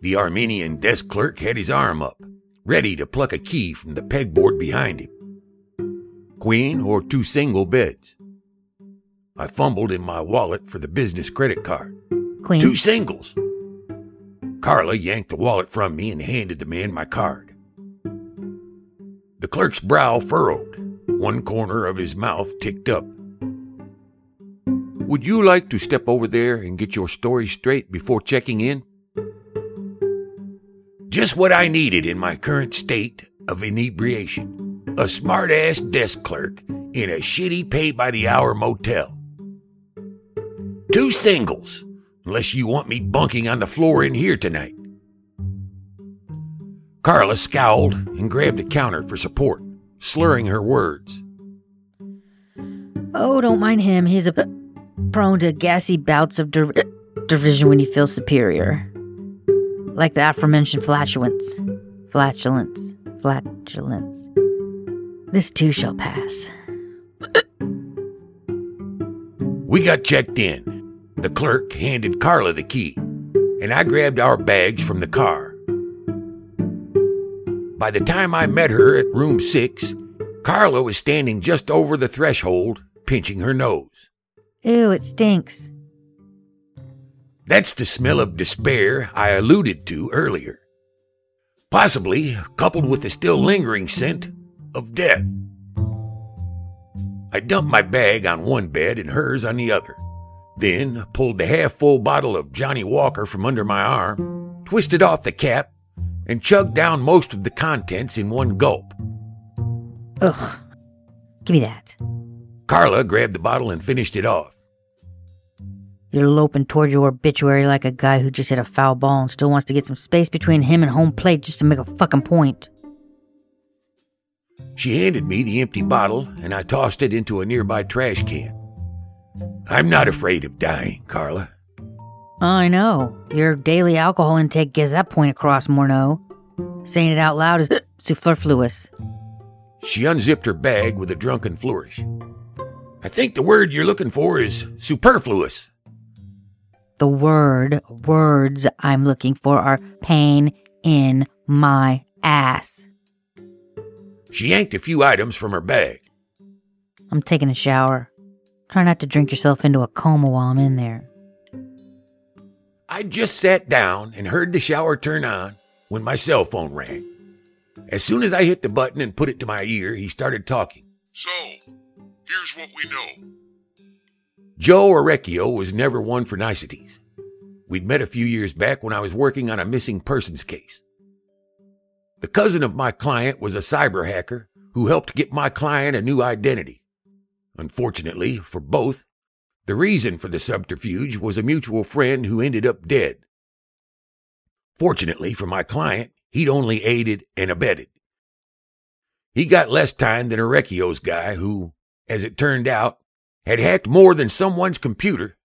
The Armenian desk clerk had his arm up, ready to pluck a key from the pegboard behind him. Queen or two single beds? I fumbled in my wallet for the business credit card. Queen. Two singles. Carla yanked the wallet from me and handed the man my card. The clerk's brow furrowed, one corner of his mouth ticked up. Would you like to step over there and get your story straight before checking in? Just what I needed in my current state of inebriation. A smart ass desk clerk in a shitty pay by the hour motel. Two singles, unless you want me bunking on the floor in here tonight. Carla scowled and grabbed a counter for support, slurring her words. Oh, don't mind him. He's a prone to gassy bouts of der- derision when he feels superior. Like the aforementioned flatulence. Flatulence. Flatulence. This too shall pass. We got checked in. The clerk handed Carla the key, and I grabbed our bags from the car. By the time I met her at room six, Carla was standing just over the threshold, pinching her nose. Ew, it stinks. That's the smell of despair I alluded to earlier. Possibly coupled with the still lingering scent of death. I dumped my bag on one bed and hers on the other, then pulled the half full bottle of Johnnie Walker from under my arm, twisted off the cap, and chugged down most of the contents in one gulp. Ugh. Give me that. Carla grabbed the bottle and finished it off. You're loping toward your obituary like a guy who just hit a foul ball and still wants to get some space between him and home plate just to make a fucking point. She handed me the empty bottle, and I tossed it into a nearby trash can. I'm not afraid of dying, Carla. I know. Your daily alcohol intake gets that point across, Morneau. Saying it out loud is superfluous. She unzipped her bag with a drunken flourish. I think the word you're looking for is superfluous. The word, words I'm looking for are pain in my ass. She yanked a few items from her bag. I'm taking a shower. Try not to drink yourself into a coma while I'm in there. I just sat down and heard the shower turn on when my cell phone rang. As soon as I hit the button and put it to my ear, he started talking. So, here's what we know. Joe Orecchio was never one for niceties. We'd met a few years back when I was working on a missing persons case. The cousin of my client was a cyber hacker who helped get my client a new identity. Unfortunately for both, the reason for the subterfuge was a mutual friend who ended up dead. Fortunately for my client, he'd only aided and abetted. He got less time than Orecchio's guy, who, as it turned out, had hacked more than someone's computer.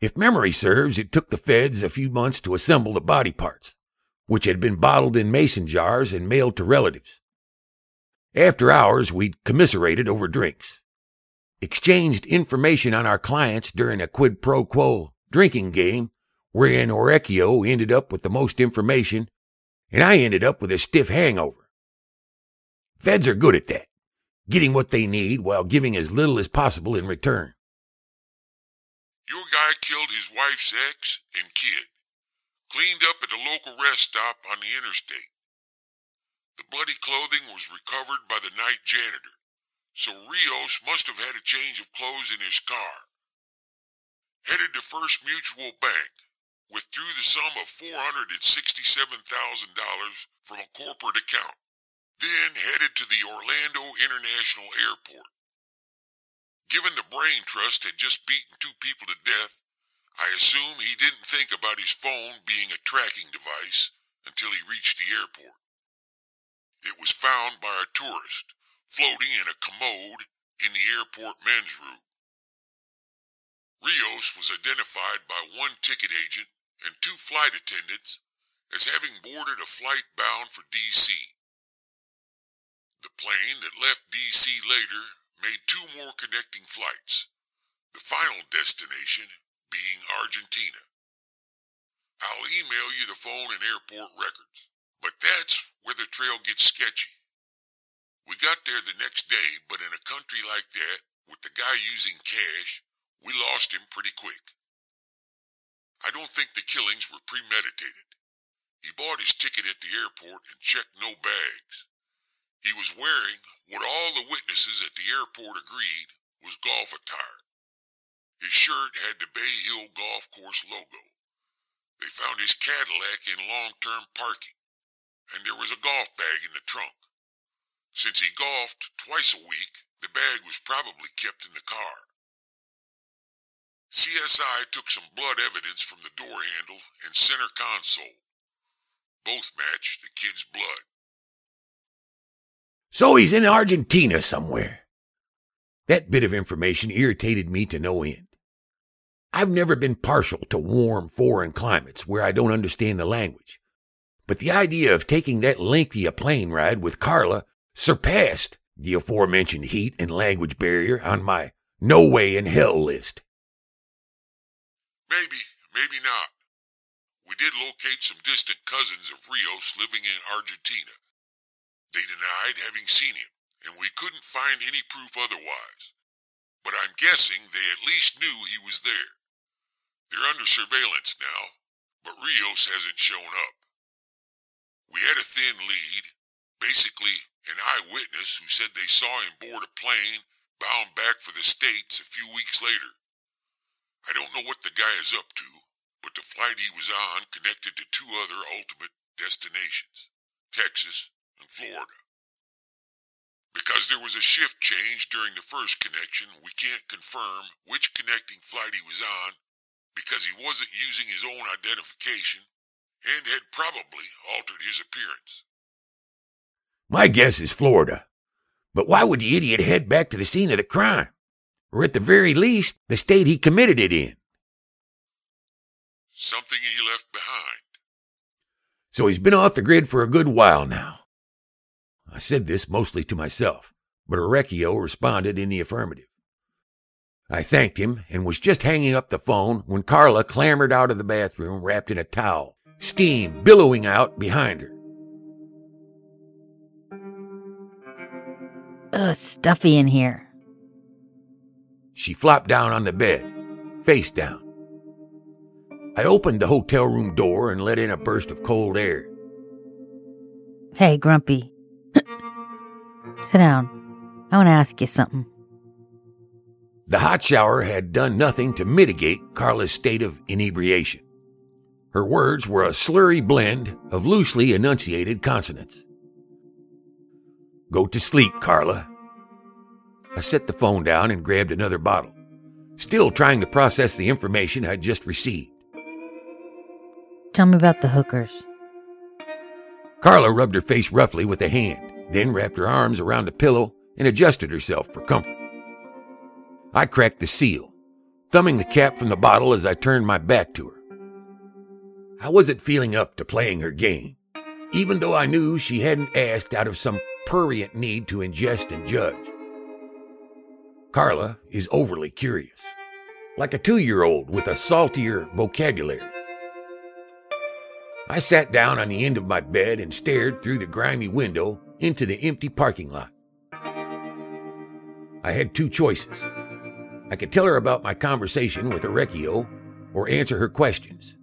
If memory serves, it took the feds a few months to assemble the body parts, which had been bottled in mason jars and mailed to relatives. After hours, we'd commiserated over drinks, exchanged information on our clients during a quid pro quo drinking game, wherein Orecchio ended up with the most information, and I ended up with a stiff hangover. Feds are good at that getting what they need while giving as little as possible in return. Your guy killed his wife's ex and kid. Cleaned up at a local rest stop on the interstate. The bloody clothing was recovered by the night janitor, so Rios must have had a change of clothes in his car. Headed to First Mutual Bank, withdrew the sum of $467,000 from a corporate account then headed to the Orlando International Airport. Given the brain trust had just beaten two people to death, I assume he didn't think about his phone being a tracking device until he reached the airport. It was found by a tourist floating in a commode in the airport men's room. Rios was identified by one ticket agent and two flight attendants as having boarded a flight bound for D.C. The plane that left D.C. later made two more connecting flights. The final destination being Argentina. I'll email you the phone and airport records, but that's where the trail gets sketchy. We got there the next day, but in a country like that, with the guy using cash, we lost him pretty quick. I don't think the killings were premeditated. He bought his ticket at the airport and checked no bags. He was wearing what all the witnesses at the airport agreed was golf attire. His shirt had the Bay Hill Golf Course logo. They found his Cadillac in long-term parking, and there was a golf bag in the trunk. Since he golfed twice a week, the bag was probably kept in the car. CSI took some blood evidence from the door handle and center console. Both matched the kid's blood. So he's in Argentina somewhere. That bit of information irritated me to no end. I've never been partial to warm foreign climates where I don't understand the language. But the idea of taking that lengthy a plane ride with Carla surpassed the aforementioned heat and language barrier on my no way in hell list. Maybe, maybe not. We did locate some distant cousins of Rios living in Argentina. They denied having seen him, and we couldn't find any proof otherwise. But I'm guessing they at least knew he was there. They're under surveillance now, but Rios hasn't shown up. We had a thin lead, basically an eyewitness who said they saw him board a plane bound back for the States a few weeks later. I don't know what the guy is up to, but the flight he was on connected to two other ultimate destinations, Texas and Florida. Because there was a shift change during the first connection, we can't confirm which connecting flight he was on because he wasn't using his own identification and had probably altered his appearance. My guess is Florida. But why would the idiot head back to the scene of the crime? Or at the very least, the state he committed it in? Something he left behind. So he's been off the grid for a good while now. I said this mostly to myself, but Orecchio responded in the affirmative. I thanked him and was just hanging up the phone when Carla clambered out of the bathroom wrapped in a towel, steam billowing out behind her. Ugh, stuffy in here. She flopped down on the bed, face down. I opened the hotel room door and let in a burst of cold air. Hey, Grumpy. Sit down. I want to ask you something. The hot shower had done nothing to mitigate Carla's state of inebriation. Her words were a slurry blend of loosely enunciated consonants. Go to sleep, Carla. I set the phone down and grabbed another bottle, still trying to process the information I'd just received. Tell me about the hookers. Carla rubbed her face roughly with a hand, then wrapped her arms around a pillow and adjusted herself for comfort. I cracked the seal, thumbing the cap from the bottle as I turned my back to her. I wasn't feeling up to playing her game, even though I knew she hadn't asked out of some prurient need to ingest and judge. Carla is overly curious, like a two year old with a saltier vocabulary. I sat down on the end of my bed and stared through the grimy window into the empty parking lot. I had two choices. I could tell her about my conversation with Orecchio or answer her questions.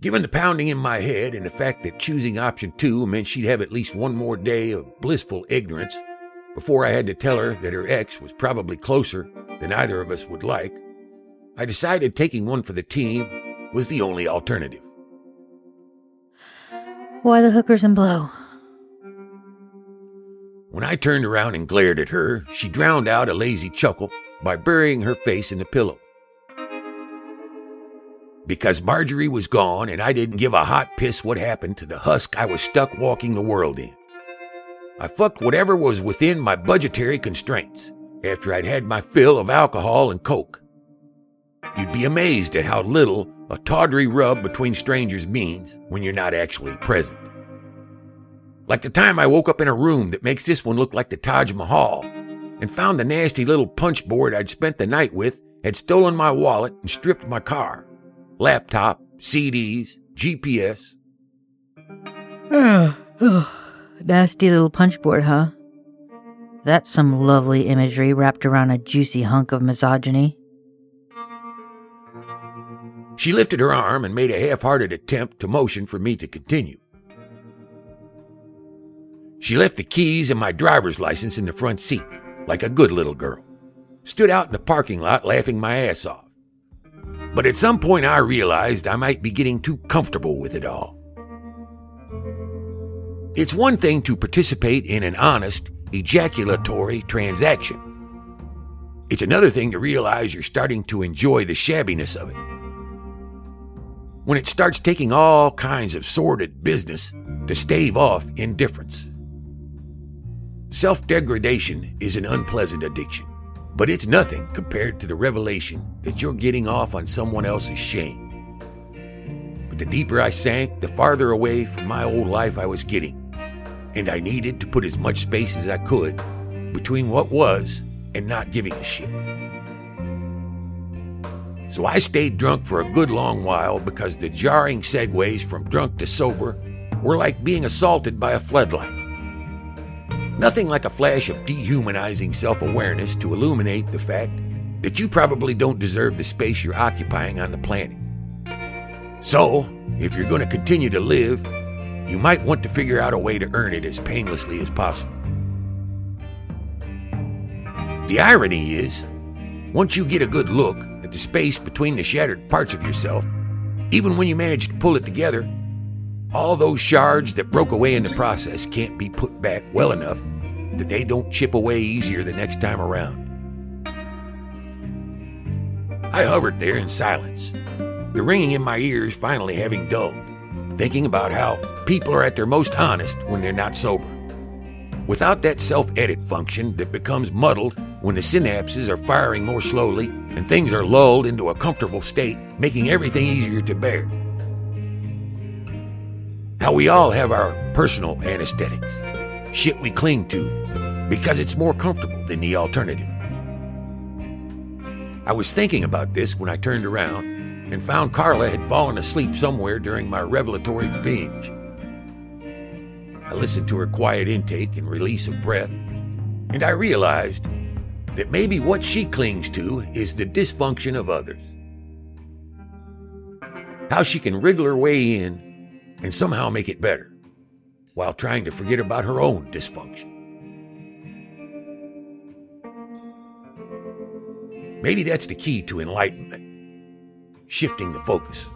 Given the pounding in my head and the fact that choosing option two meant she'd have at least one more day of blissful ignorance before I had to tell her that her ex was probably closer than either of us would like, I decided taking one for the team was the only alternative. Why the hookers and blow? When I turned around and glared at her, she drowned out a lazy chuckle by burying her face in the pillow. Because Marjorie was gone and I didn't give a hot piss what happened to the husk I was stuck walking the world in. I fucked whatever was within my budgetary constraints after I'd had my fill of alcohol and coke. You'd be amazed at how little a tawdry rub between strangers means when you're not actually present. Like the time I woke up in a room that makes this one look like the Taj Mahal and found the nasty little punch board I'd spent the night with had stolen my wallet and stripped my car, laptop, CDs, GPS. Nasty little punchboard, huh? That's some lovely imagery wrapped around a juicy hunk of misogyny. She lifted her arm and made a half hearted attempt to motion for me to continue. She left the keys and my driver's license in the front seat, like a good little girl. Stood out in the parking lot laughing my ass off. But at some point I realized I might be getting too comfortable with it all. It's one thing to participate in an honest, ejaculatory transaction. It's another thing to realize you're starting to enjoy the shabbiness of it. When it starts taking all kinds of sordid business to stave off indifference. Self degradation is an unpleasant addiction, but it's nothing compared to the revelation that you're getting off on someone else's shame. But the deeper I sank, the farther away from my old life I was getting, and I needed to put as much space as I could between what was and not giving a shit. So I stayed drunk for a good long while because the jarring segues from drunk to sober were like being assaulted by a floodlight. Nothing like a flash of dehumanizing self awareness to illuminate the fact that you probably don't deserve the space you're occupying on the planet. So, if you're going to continue to live, you might want to figure out a way to earn it as painlessly as possible. The irony is, once you get a good look at the space between the shattered parts of yourself, even when you manage to pull it together, all those shards that broke away in the process can't be put back well enough that they don't chip away easier the next time around. I hovered there in silence, the ringing in my ears finally having dulled, thinking about how people are at their most honest when they're not sober. Without that self edit function that becomes muddled when the synapses are firing more slowly and things are lulled into a comfortable state, making everything easier to bear. How we all have our personal anesthetics, shit we cling to because it's more comfortable than the alternative. I was thinking about this when I turned around and found Carla had fallen asleep somewhere during my revelatory binge. I listened to her quiet intake and release of breath, and I realized that maybe what she clings to is the dysfunction of others. How she can wriggle her way in and somehow make it better while trying to forget about her own dysfunction. Maybe that's the key to enlightenment shifting the focus.